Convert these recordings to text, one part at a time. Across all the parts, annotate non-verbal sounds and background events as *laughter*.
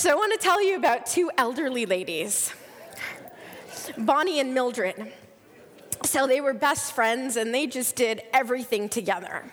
So, I want to tell you about two elderly ladies, Bonnie and Mildred. So they were best friends and they just did everything together.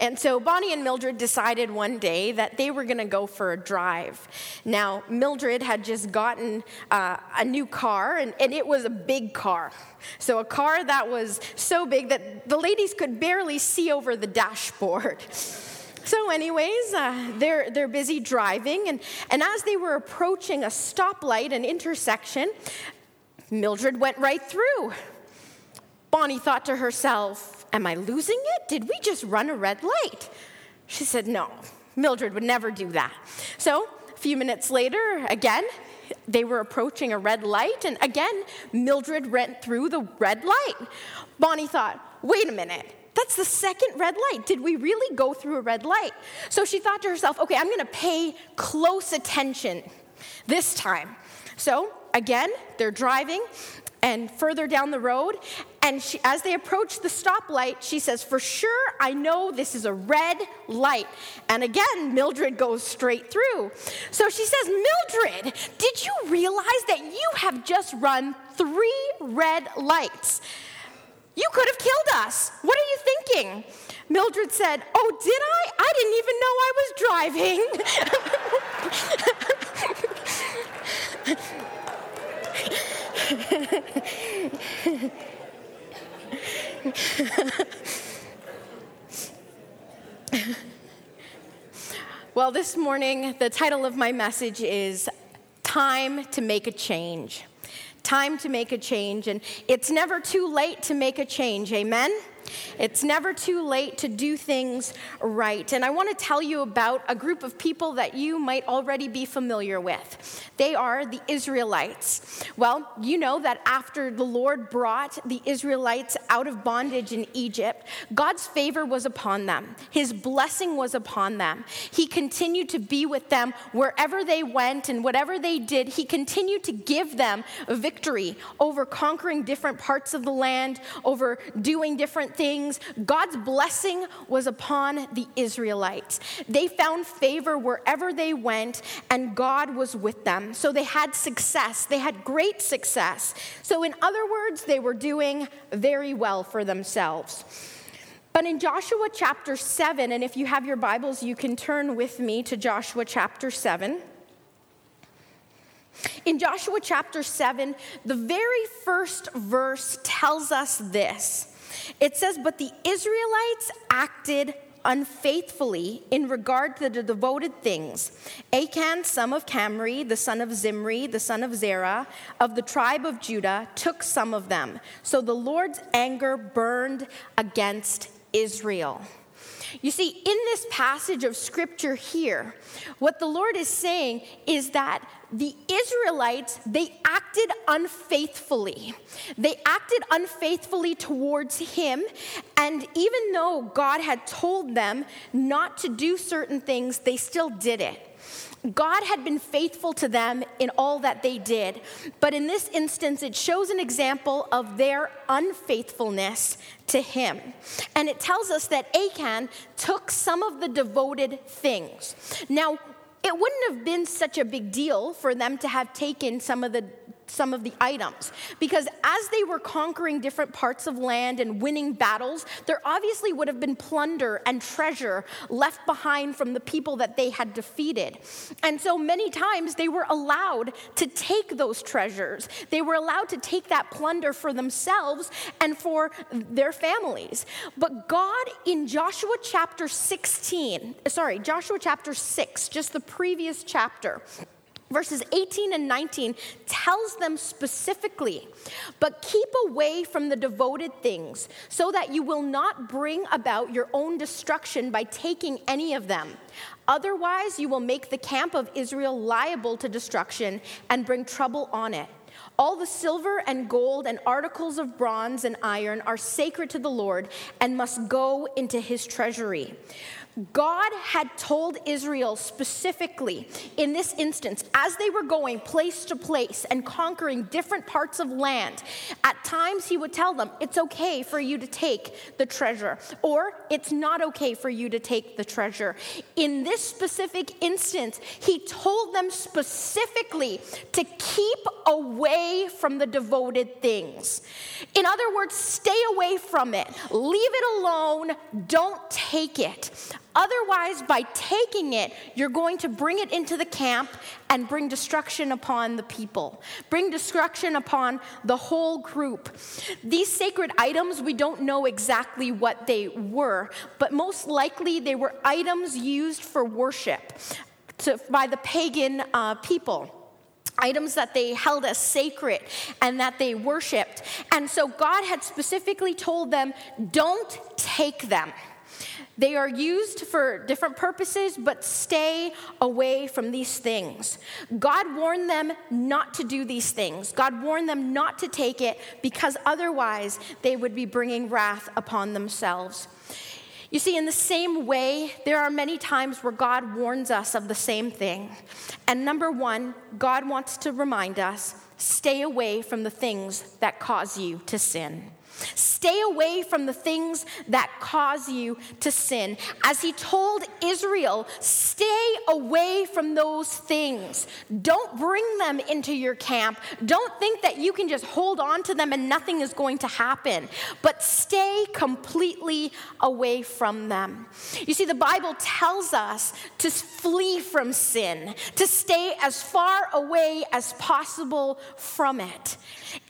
And so Bonnie and Mildred decided one day that they were going to go for a drive. Now, Mildred had just gotten uh, a new car and, and it was a big car. So, a car that was so big that the ladies could barely see over the dashboard. *laughs* So, anyways, uh, they're, they're busy driving, and, and as they were approaching a stoplight, an intersection, Mildred went right through. Bonnie thought to herself, Am I losing it? Did we just run a red light? She said, No, Mildred would never do that. So, a few minutes later, again, they were approaching a red light, and again, Mildred went through the red light. Bonnie thought, Wait a minute, that's the second red light. Did we really go through a red light? So she thought to herself, okay, I'm gonna pay close attention this time. So again, they're driving and further down the road, and she, as they approach the stoplight, she says, For sure, I know this is a red light. And again, Mildred goes straight through. So she says, Mildred, did you realize that you have just run three red lights? You could have killed us. What are you thinking? Mildred said, Oh, did I? I didn't even know I was driving. well, this morning, the title of my message is Time to Make a Change time to make a change. And it's never too late to make a change. Amen? It's never too late to do things right. And I want to tell you about a group of people that you might already be familiar with. They are the Israelites. Well, you know that after the Lord brought the Israelites out of bondage in Egypt, God's favor was upon them, His blessing was upon them. He continued to be with them wherever they went and whatever they did, He continued to give them victory over conquering different parts of the land, over doing different things, God's blessing was upon the Israelites. They found favor wherever they went, and God was with them. So they had success. They had great success. So, in other words, they were doing very well for themselves. But in Joshua chapter 7, and if you have your Bibles, you can turn with me to Joshua chapter 7. In Joshua chapter 7, the very first verse tells us this it says, But the Israelites acted unfaithfully in regard to the devoted things. Achan, son of Karmi, the son of Zimri, the son of Zerah, of the tribe of Judah, took some of them. So the Lord's anger burned against Israel. You see, in this passage of scripture here, what the Lord is saying is that the Israelites, they acted unfaithfully. They acted unfaithfully towards him. And even though God had told them not to do certain things, they still did it. God had been faithful to them in all that they did, but in this instance, it shows an example of their unfaithfulness to Him. And it tells us that Achan took some of the devoted things. Now, it wouldn't have been such a big deal for them to have taken some of the some of the items. Because as they were conquering different parts of land and winning battles, there obviously would have been plunder and treasure left behind from the people that they had defeated. And so many times they were allowed to take those treasures. They were allowed to take that plunder for themselves and for their families. But God in Joshua chapter 16, sorry, Joshua chapter 6, just the previous chapter, verses 18 and 19 tells them specifically, but keep away from the devoted things, so that you will not bring about your own destruction by taking any of them. Otherwise, you will make the camp of Israel liable to destruction and bring trouble on it. All the silver and gold and articles of bronze and iron are sacred to the Lord and must go into his treasury. God had told Israel specifically in this instance, as they were going place to place and conquering different parts of land, at times He would tell them, It's okay for you to take the treasure, or it's not okay for you to take the treasure. In this specific instance, He told them specifically to keep away from the devoted things. In other words, stay away from it, leave it alone, don't take it. Otherwise, by taking it, you're going to bring it into the camp and bring destruction upon the people, bring destruction upon the whole group. These sacred items, we don't know exactly what they were, but most likely they were items used for worship to, by the pagan uh, people items that they held as sacred and that they worshiped. And so God had specifically told them, don't take them. They are used for different purposes, but stay away from these things. God warned them not to do these things. God warned them not to take it because otherwise they would be bringing wrath upon themselves. You see, in the same way, there are many times where God warns us of the same thing. And number one, God wants to remind us stay away from the things that cause you to sin. Stay away from the things that cause you to sin. As he told Israel, stay away from those things. Don't bring them into your camp. Don't think that you can just hold on to them and nothing is going to happen, but stay completely away from them. You see, the Bible tells us to flee from sin, to stay as far away as possible from it.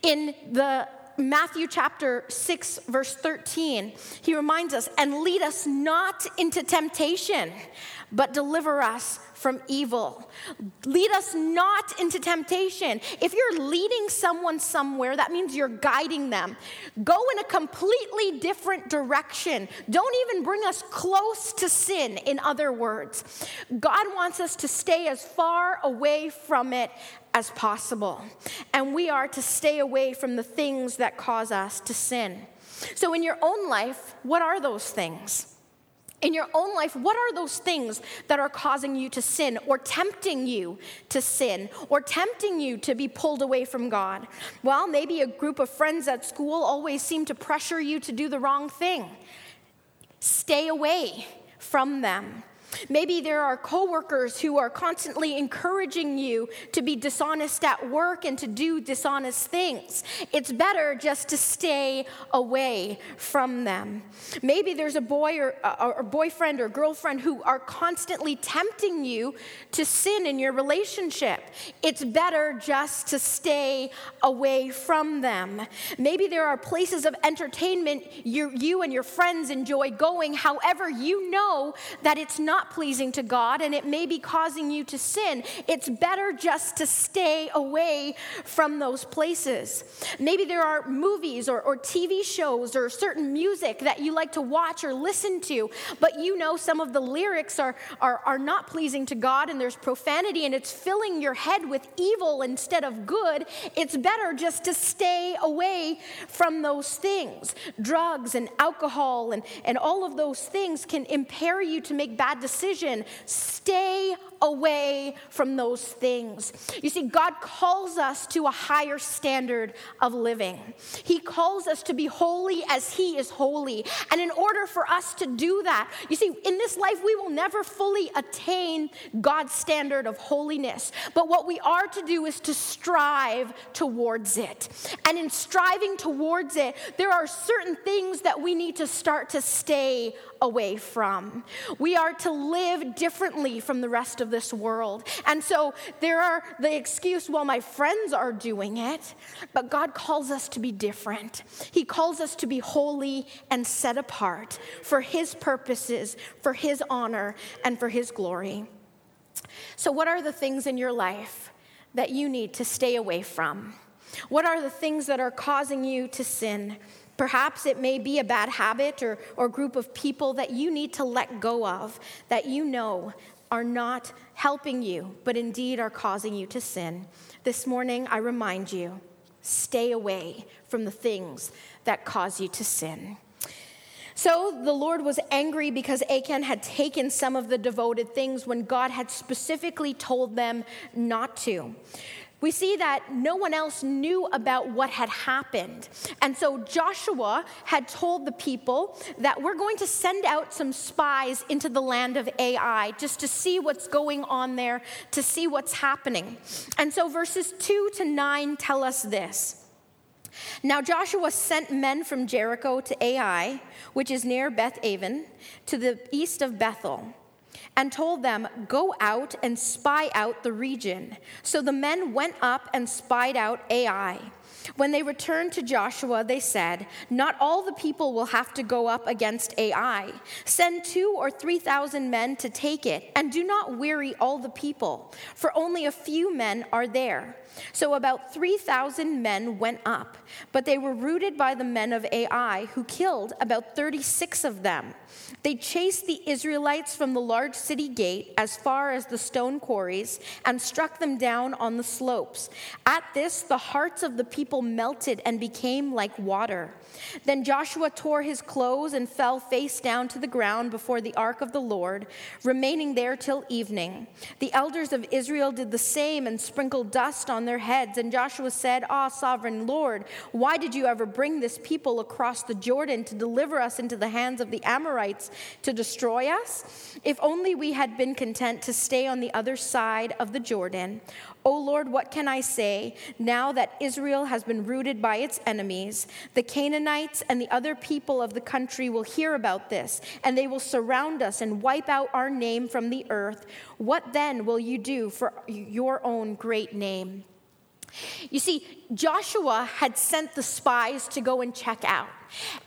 In the Matthew chapter 6, verse 13, he reminds us, and lead us not into temptation, but deliver us from evil. Lead us not into temptation. If you're leading someone somewhere, that means you're guiding them. Go in a completely different direction. Don't even bring us close to sin, in other words. God wants us to stay as far away from it as possible. And we are to stay away from the things that cause us to sin. So, in your own life, what are those things? In your own life, what are those things that are causing you to sin or tempting you to sin or tempting you to be pulled away from God? Well, maybe a group of friends at school always seem to pressure you to do the wrong thing. Stay away from them. Maybe there are coworkers who are constantly encouraging you to be dishonest at work and to do dishonest things. It's better just to stay away from them. Maybe there's a boy or uh, a boyfriend or girlfriend who are constantly tempting you to sin in your relationship. It's better just to stay away from them. Maybe there are places of entertainment you, you and your friends enjoy going. However, you know that it's not not pleasing to God and it may be causing you to sin, it's better just to stay away from those places. Maybe there are movies or, or TV shows or certain music that you like to watch or listen to, but you know some of the lyrics are, are, are not pleasing to God and there's profanity and it's filling your head with evil instead of good. It's better just to stay away from those things. Drugs and alcohol and, and all of those things can impair you to make bad decisions decision. Stay away from those things. You see, God calls us to a higher standard of living. He calls us to be holy as He is holy. And in order for us to do that, you see, in this life, we will never fully attain God's standard of holiness. But what we are to do is to strive towards it. And in striving towards it, there are certain things that we need to start to stay away from. We are to live differently from the rest of this world. And so there are the excuse, well, my friends are doing it, but God calls us to be different. He calls us to be holy and set apart for His purposes, for His honor, and for His glory. So, what are the things in your life that you need to stay away from? What are the things that are causing you to sin? Perhaps it may be a bad habit or, or group of people that you need to let go of, that you know are not helping you, but indeed are causing you to sin. This morning, I remind you stay away from the things that cause you to sin. So the Lord was angry because Achan had taken some of the devoted things when God had specifically told them not to. We see that no one else knew about what had happened. And so Joshua had told the people that we're going to send out some spies into the land of Ai just to see what's going on there, to see what's happening. And so verses 2 to 9 tell us this. Now Joshua sent men from Jericho to Ai, which is near Beth Aven, to the east of Bethel, and told them, Go out and spy out the region. So the men went up and spied out Ai. When they returned to Joshua, they said, Not all the people will have to go up against Ai. Send two or three thousand men to take it, and do not weary all the people, for only a few men are there. So about 3,000 men went up, but they were routed by the men of Ai, who killed about 36 of them. They chased the Israelites from the large city gate as far as the stone quarries and struck them down on the slopes. At this, the hearts of the people melted and became like water. Then Joshua tore his clothes and fell face down to the ground before the ark of the Lord, remaining there till evening. The elders of Israel did the same and sprinkled dust on their heads. And Joshua said, Ah, sovereign Lord, why did you ever bring this people across the Jordan to deliver us into the hands of the Amorites to destroy us? If only we had been content to stay on the other side of the Jordan. O Lord, what can I say now that Israel has been routed by its enemies? The Canaanites and the other people of the country will hear about this, and they will surround us and wipe out our name from the earth. What then will you do for your own great name? You see, Joshua had sent the spies to go and check out.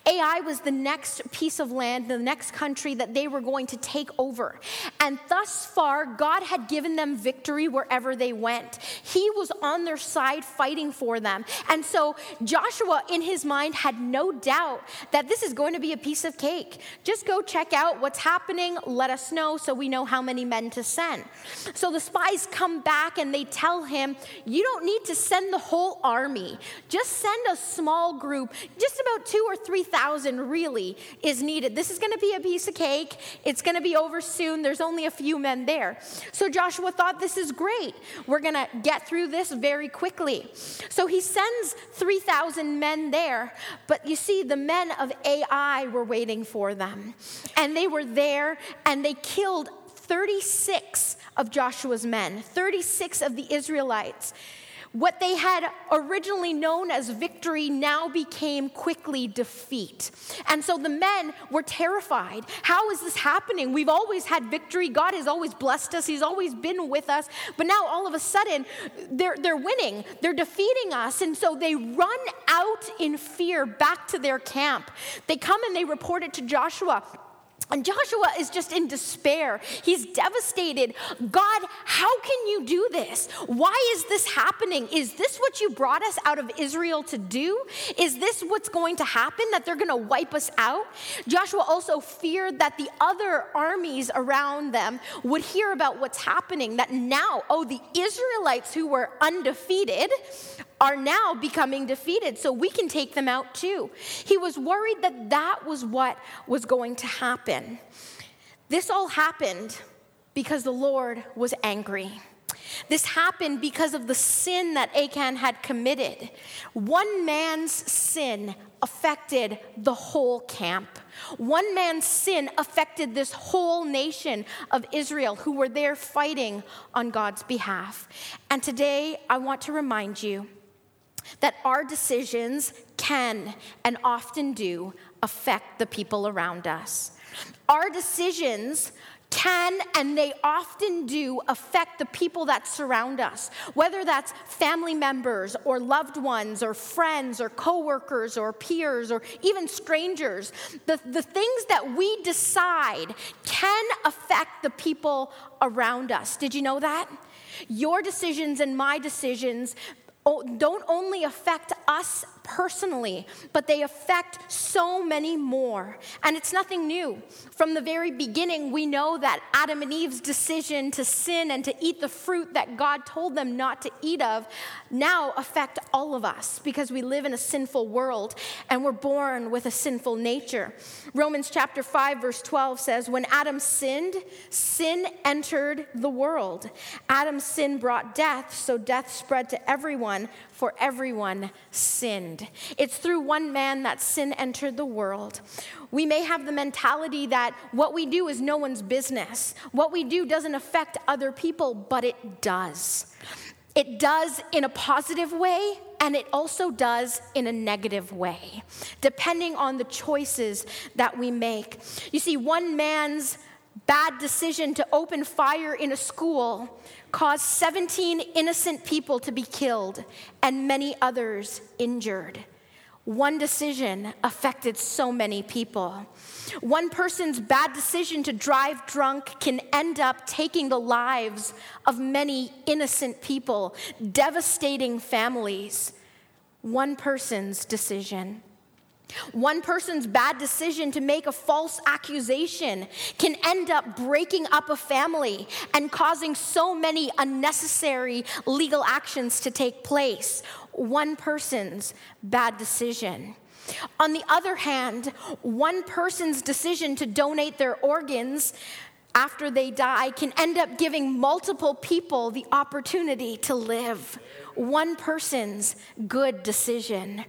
Ai was the next piece of land, the next country that they were going to take over. And thus far, God had given them victory wherever they went. He was on their side fighting for them. And so Joshua, in his mind, had no doubt that this is going to be a piece of cake. Just go check out what's happening, let us know so we know how many men to send. So the spies come back and they tell him, You don't need to send the whole army, just send a small group, just about two or 3,000 really is needed. This is going to be a piece of cake. It's going to be over soon. There's only a few men there. So Joshua thought, this is great. We're going to get through this very quickly. So he sends 3,000 men there. But you see, the men of Ai were waiting for them. And they were there and they killed 36 of Joshua's men, 36 of the Israelites. What they had originally known as victory now became quickly defeat. And so the men were terrified. How is this happening? We've always had victory. God has always blessed us, He's always been with us. But now all of a sudden, they're, they're winning, they're defeating us. And so they run out in fear back to their camp. They come and they report it to Joshua. And Joshua is just in despair. He's devastated. God, how can you do this? Why is this happening? Is this what you brought us out of Israel to do? Is this what's going to happen? That they're going to wipe us out? Joshua also feared that the other armies around them would hear about what's happening, that now, oh, the Israelites who were undefeated are now becoming defeated, so we can take them out too. He was worried that that was what was going to happen. This all happened because the Lord was angry. This happened because of the sin that Achan had committed. One man's sin affected the whole camp. One man's sin affected this whole nation of Israel who were there fighting on God's behalf. And today I want to remind you that our decisions can and often do affect the people around us. Our decisions can and they often do affect the people that surround us, whether that's family members or loved ones or friends or coworkers or peers or even strangers. The, the things that we decide can affect the people around us. Did you know that? Your decisions and my decisions don't only affect us personally, but they affect so many more. And it's nothing new. From the very beginning, we know that Adam and Eve's decision to sin and to eat the fruit that God told them not to eat of now affect all of us because we live in a sinful world and we're born with a sinful nature. Romans chapter 5 verse 12 says when Adam sinned, sin entered the world. Adam's sin brought death, so death spread to everyone for everyone sinned. It's through one man that sin entered the world. We may have the mentality that what we do is no one's business. What we do doesn't affect other people, but it does. It does in a positive way, and it also does in a negative way, depending on the choices that we make. You see, one man's bad decision to open fire in a school caused 17 innocent people to be killed and many others injured. One decision affected so many people. One person's bad decision to drive drunk can end up taking the lives of many innocent people, devastating families. One person's decision. One person's bad decision to make a false accusation can end up breaking up a family and causing so many unnecessary legal actions to take place. One person's bad decision. On the other hand, one person's decision to donate their organs after they die can end up giving multiple people the opportunity to live one person's good decision.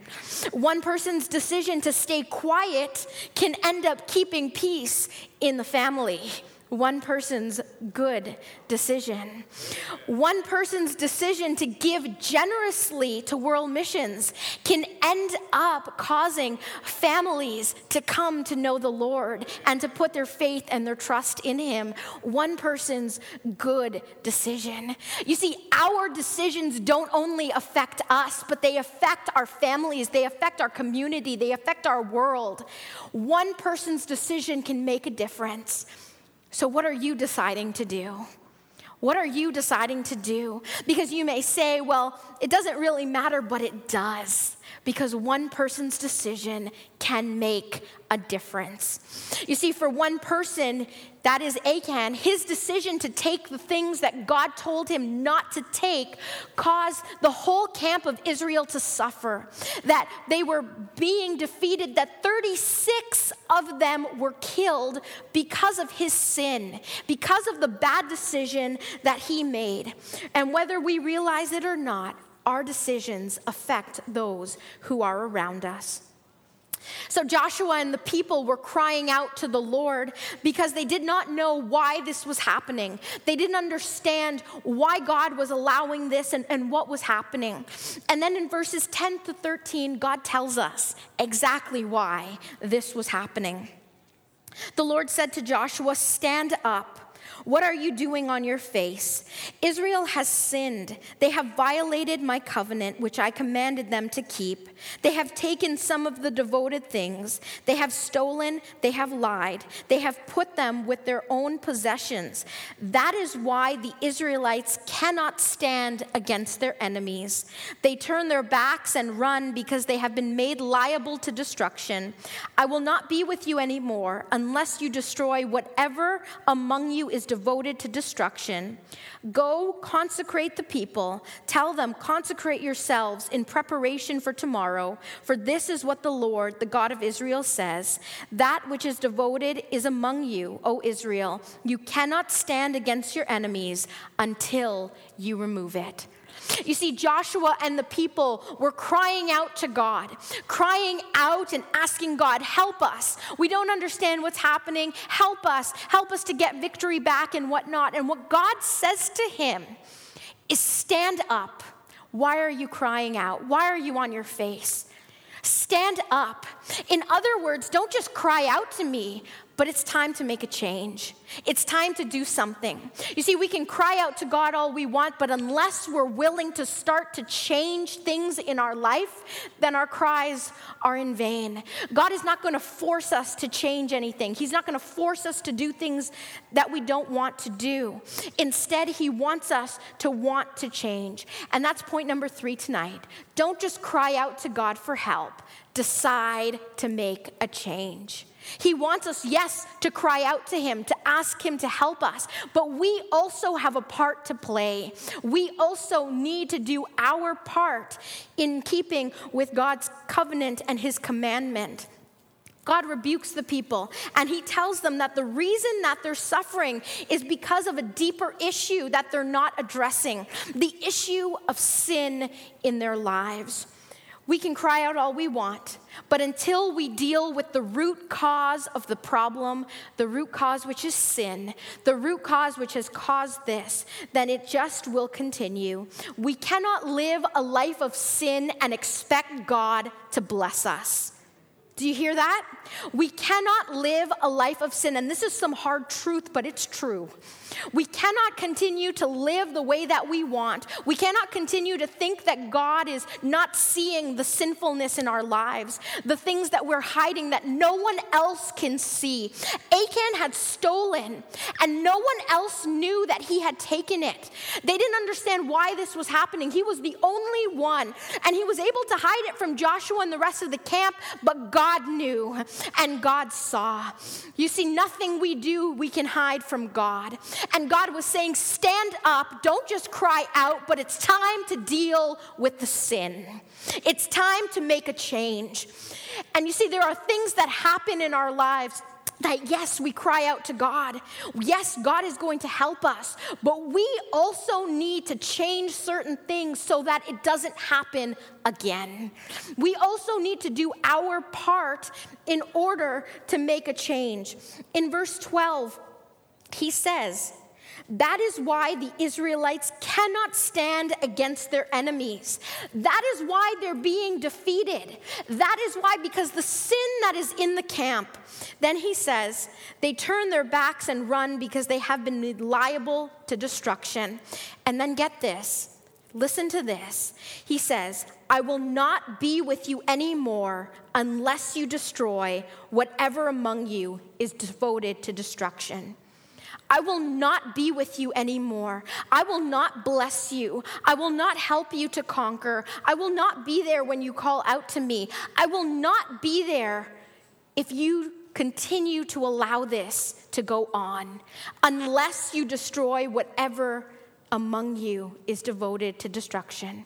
One person's decision to stay quiet can end up keeping peace in the family one person's good decision. One person's decision to give generously to world missions can end up causing families to come to know the Lord and to put their faith and their trust in Him. One person's good decision. You see, our decisions don't only affect us, but they affect our families, they affect our community, they affect our world. One person's decision can make a difference. So, what are you deciding to do? What are you deciding to do? Because you may say, well, it doesn't really matter, but it does. Because one person's decision can make a difference. You see, for one person, that is Achan, his decision to take the things that God told him not to take caused the whole camp of Israel to suffer. That they were being defeated, that 36 of them were killed because of his sin, because of the bad decision that he made. And whether we realize it or not, our decisions affect those who are around us. So Joshua and the people were crying out to the Lord because they did not know why this was happening. They didn't understand why God was allowing this and, and what was happening. And then in verses 10 to 13, God tells us exactly why this was happening. The Lord said to Joshua, Stand up what are you doing on your face? Israel has sinned. They have violated my covenant, which I commanded them to keep. They have taken some of the devoted things. They have stolen. They have lied. They have put them with their own possessions. That is why the Israelites cannot stand against their enemies. They turn their backs and run because they have been made liable to destruction. I will not be with you anymore unless you destroy whatever among you is devoted to destruction. Go consecrate the people. Tell them, consecrate yourselves in preparation for tomorrow. For this is what the Lord, the God of Israel, says That which is devoted is among you, O Israel. You cannot stand against your enemies until you remove it. You see, Joshua and the people were crying out to God, crying out and asking God, help us. We don't understand what's happening. Help us. Help us to get victory back and whatnot. And what God says to him is stand up. Why are you crying out? Why are you on your face? Stand up. In other words, don't just cry out to me, but it's time to make a change. It's time to do something. You see, we can cry out to God all we want, but unless we're willing to start to change things in our life, then our cries are in vain. God is not going to force us to change anything, He's not going to force us to do things that we don't want to do. Instead, He wants us to want to change. And that's point number three tonight. Don't just cry out to God for help, decide to make a change. He wants us, yes, to cry out to Him, to ask Him to help us, but we also have a part to play. We also need to do our part in keeping with God's covenant and His commandment. God rebukes the people and he tells them that the reason that they're suffering is because of a deeper issue that they're not addressing the issue of sin in their lives. We can cry out all we want, but until we deal with the root cause of the problem, the root cause which is sin, the root cause which has caused this, then it just will continue. We cannot live a life of sin and expect God to bless us. Do you hear that? We cannot live a life of sin, and this is some hard truth, but it's true. We cannot continue to live the way that we want. We cannot continue to think that God is not seeing the sinfulness in our lives, the things that we're hiding that no one else can see. Achan had stolen, and no one else knew that he had taken it. They didn't understand why this was happening. He was the only one, and he was able to hide it from Joshua and the rest of the camp, but God knew and God saw. You see, nothing we do we can hide from God. And God was saying, Stand up, don't just cry out, but it's time to deal with the sin. It's time to make a change. And you see, there are things that happen in our lives that yes, we cry out to God. Yes, God is going to help us, but we also need to change certain things so that it doesn't happen again. We also need to do our part in order to make a change. In verse 12, he says, that is why the Israelites cannot stand against their enemies. That is why they're being defeated. That is why, because the sin that is in the camp, then he says, they turn their backs and run because they have been liable to destruction. And then get this. Listen to this. He says, I will not be with you anymore unless you destroy whatever among you is devoted to destruction. I will not be with you anymore. I will not bless you. I will not help you to conquer. I will not be there when you call out to me. I will not be there if you continue to allow this to go on, unless you destroy whatever among you is devoted to destruction.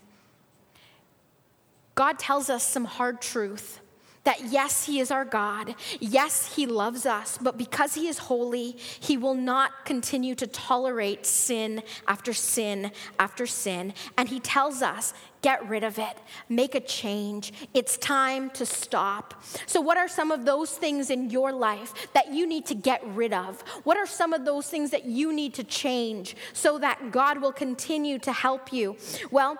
God tells us some hard truth that yes, He is our God. Yes, He loves us, but because He is holy, He will not continue to tolerate sin after sin after sin. And He tells us, get rid of it, make a change. It's time to stop. So, what are some of those things in your life that you need to get rid of? What are some of those things that you need to change so that God will continue to help you? Well,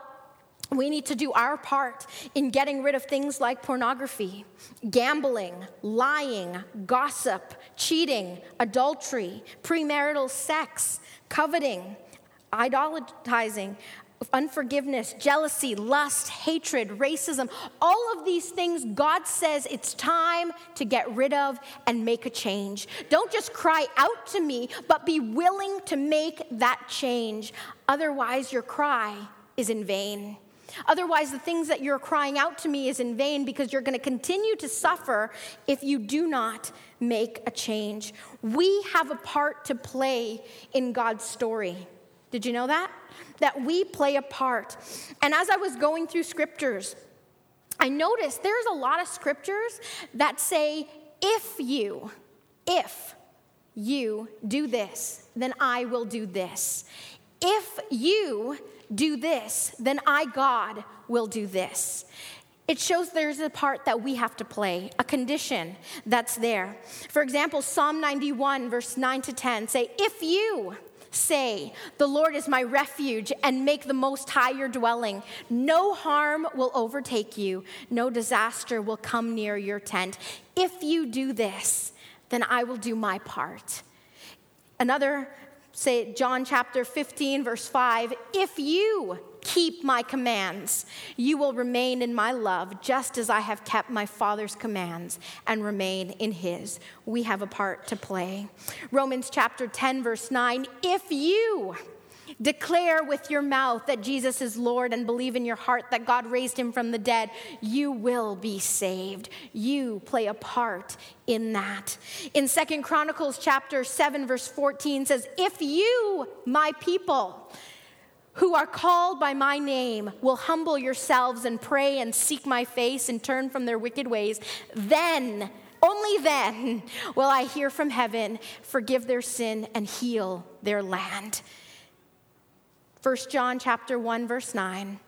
we need to do our part in getting rid of things like pornography, gambling, lying, gossip, cheating, adultery, premarital sex, coveting, idolatizing, unforgiveness, jealousy, lust, hatred, racism, all of these things, God says it's time to get rid of and make a change. Don't just cry out to me, but be willing to make that change. Otherwise, your cry is in vain. Otherwise, the things that you're crying out to me is in vain because you're going to continue to suffer if you do not make a change. We have a part to play in God's story. Did you know that? That we play a part. And as I was going through scriptures, I noticed there's a lot of scriptures that say, if you, if you do this, then I will do this. If you do this, then I, God, will do this. It shows there's a part that we have to play, a condition that's there. For example, Psalm 91, verse 9 to 10 say, If you say, The Lord is my refuge, and make the Most High your dwelling, no harm will overtake you, no disaster will come near your tent. If you do this, then I will do my part. Another, say, John chapter 15, verse 5 if you keep my commands, you will remain in my love, just as I have kept my Father's commands and remain in his. We have a part to play. Romans chapter 10, verse 9 if you declare with your mouth that Jesus is Lord and believe in your heart that God raised him from the dead, you will be saved. You play a part in that. In Second Chronicles chapter 7 verse 14 says, "If you, my people, who are called by my name will humble yourselves and pray and seek my face and turn from their wicked ways, then, only then, will I hear from heaven, forgive their sin, and heal their land. 1 John chapter 1 verse 9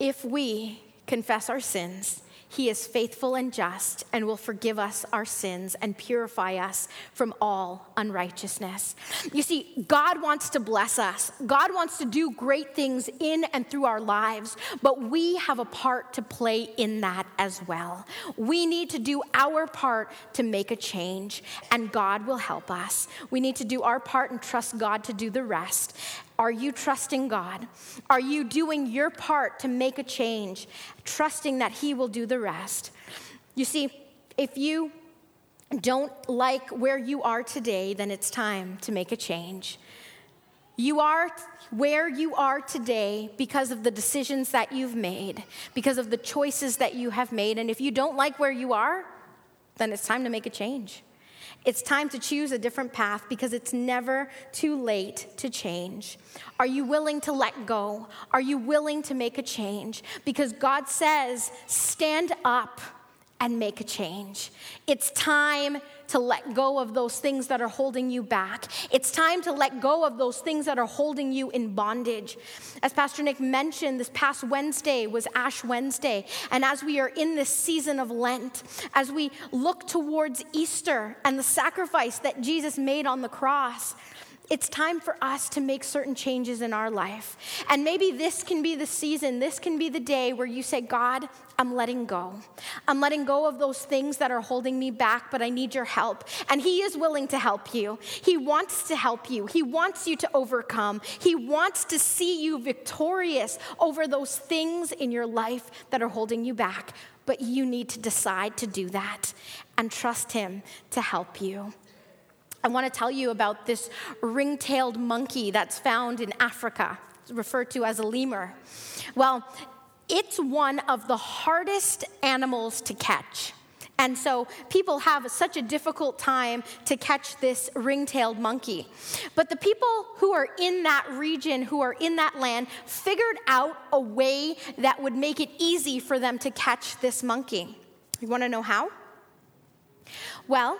If we confess our sins, he is faithful and just and will forgive us our sins and purify us from all unrighteousness. You see, God wants to bless us. God wants to do great things in and through our lives, but we have a part to play in that as well. We need to do our part to make a change, and God will help us. We need to do our part and trust God to do the rest. Are you trusting God? Are you doing your part to make a change, trusting that He will do the rest? You see, if you don't like where you are today, then it's time to make a change. You are where you are today because of the decisions that you've made, because of the choices that you have made. And if you don't like where you are, then it's time to make a change. It's time to choose a different path because it's never too late to change. Are you willing to let go? Are you willing to make a change? Because God says, stand up and make a change. It's time to let go of those things that are holding you back. It's time to let go of those things that are holding you in bondage. As Pastor Nick mentioned, this past Wednesday was Ash Wednesday. And as we are in this season of Lent, as we look towards Easter and the sacrifice that Jesus made on the cross, it's time for us to make certain changes in our life. And maybe this can be the season, this can be the day where you say, God, I'm letting go. I'm letting go of those things that are holding me back, but I need your help. And He is willing to help you. He wants to help you. He wants you to overcome. He wants to see you victorious over those things in your life that are holding you back. But you need to decide to do that and trust Him to help you. I want to tell you about this ring tailed monkey that's found in Africa, referred to as a lemur. Well, it's one of the hardest animals to catch. And so people have such a difficult time to catch this ring tailed monkey. But the people who are in that region, who are in that land, figured out a way that would make it easy for them to catch this monkey. You want to know how? Well,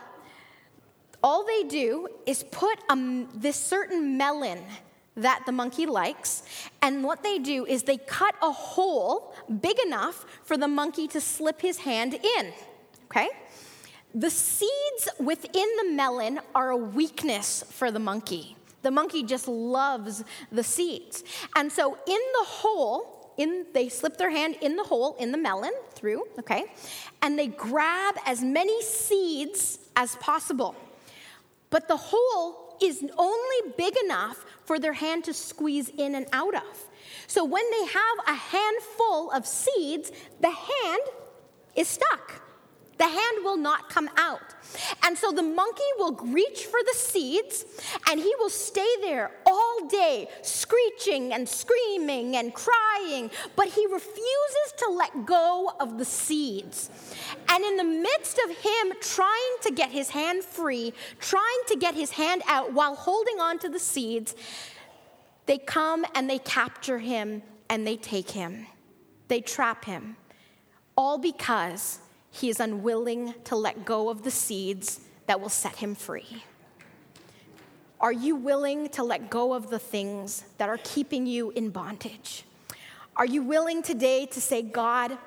all they do is put a, this certain melon that the monkey likes, and what they do is they cut a hole big enough for the monkey to slip his hand in. Okay? The seeds within the melon are a weakness for the monkey. The monkey just loves the seeds. And so in the hole, in, they slip their hand in the hole in the melon through, okay? And they grab as many seeds as possible. But the hole is only big enough for their hand to squeeze in and out of. So when they have a handful of seeds, the hand is stuck. The hand will not come out. And so the monkey will reach for the seeds and he will stay there all day, screeching and screaming and crying, but he refuses to let go of the seeds. And in the midst of him trying to get his hand free, trying to get his hand out while holding on to the seeds, they come and they capture him and they take him. They trap him. All because he is unwilling to let go of the seeds that will set him free. Are you willing to let go of the things that are keeping you in bondage? Are you willing today to say, God,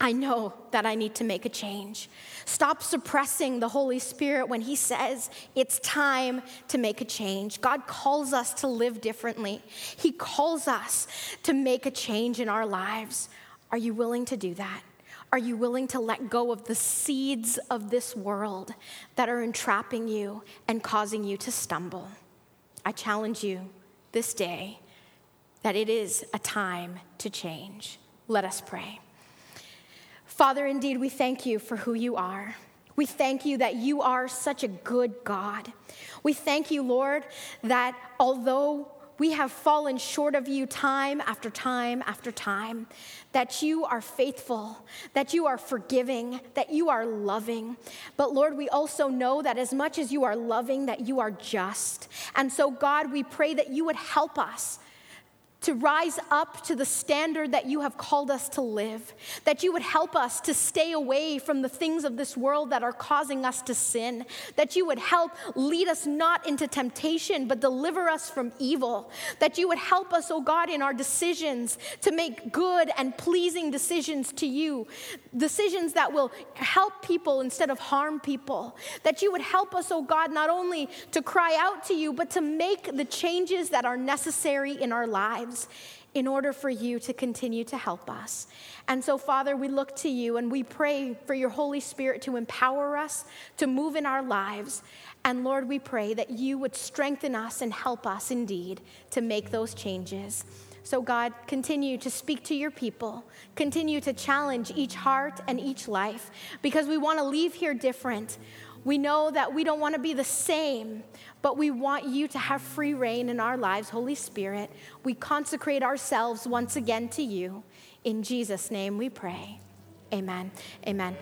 I know that I need to make a change. Stop suppressing the Holy Spirit when He says it's time to make a change. God calls us to live differently, He calls us to make a change in our lives. Are you willing to do that? Are you willing to let go of the seeds of this world that are entrapping you and causing you to stumble? I challenge you this day that it is a time to change. Let us pray. Father, indeed, we thank you for who you are. We thank you that you are such a good God. We thank you, Lord, that although we have fallen short of you time after time after time, that you are faithful, that you are forgiving, that you are loving. But Lord, we also know that as much as you are loving, that you are just. And so, God, we pray that you would help us to rise up to the standard that you have called us to live, that you would help us to stay away from the things of this world that are causing us to sin, that you would help lead us not into temptation, but deliver us from evil, that you would help us, oh God, in our decisions to make good and pleasing decisions to you, decisions that will help people instead of harm people, that you would help us, oh God, not only to cry out to you, but to make the changes that are necessary in our lives lives in order for you to continue to help us. And so, Father, we look to you and we pray for your Holy Spirit to empower us to move in our lives. And Lord, we pray that you would strengthen us and help us indeed to make those changes. So, God, continue to speak to your people, continue to challenge each heart and each life because we want to leave here different. We know that we don't want to be the same, but we want you to have free rein in our lives, Holy Spirit. We consecrate ourselves once again to you. In Jesus' name we pray. Amen. Amen.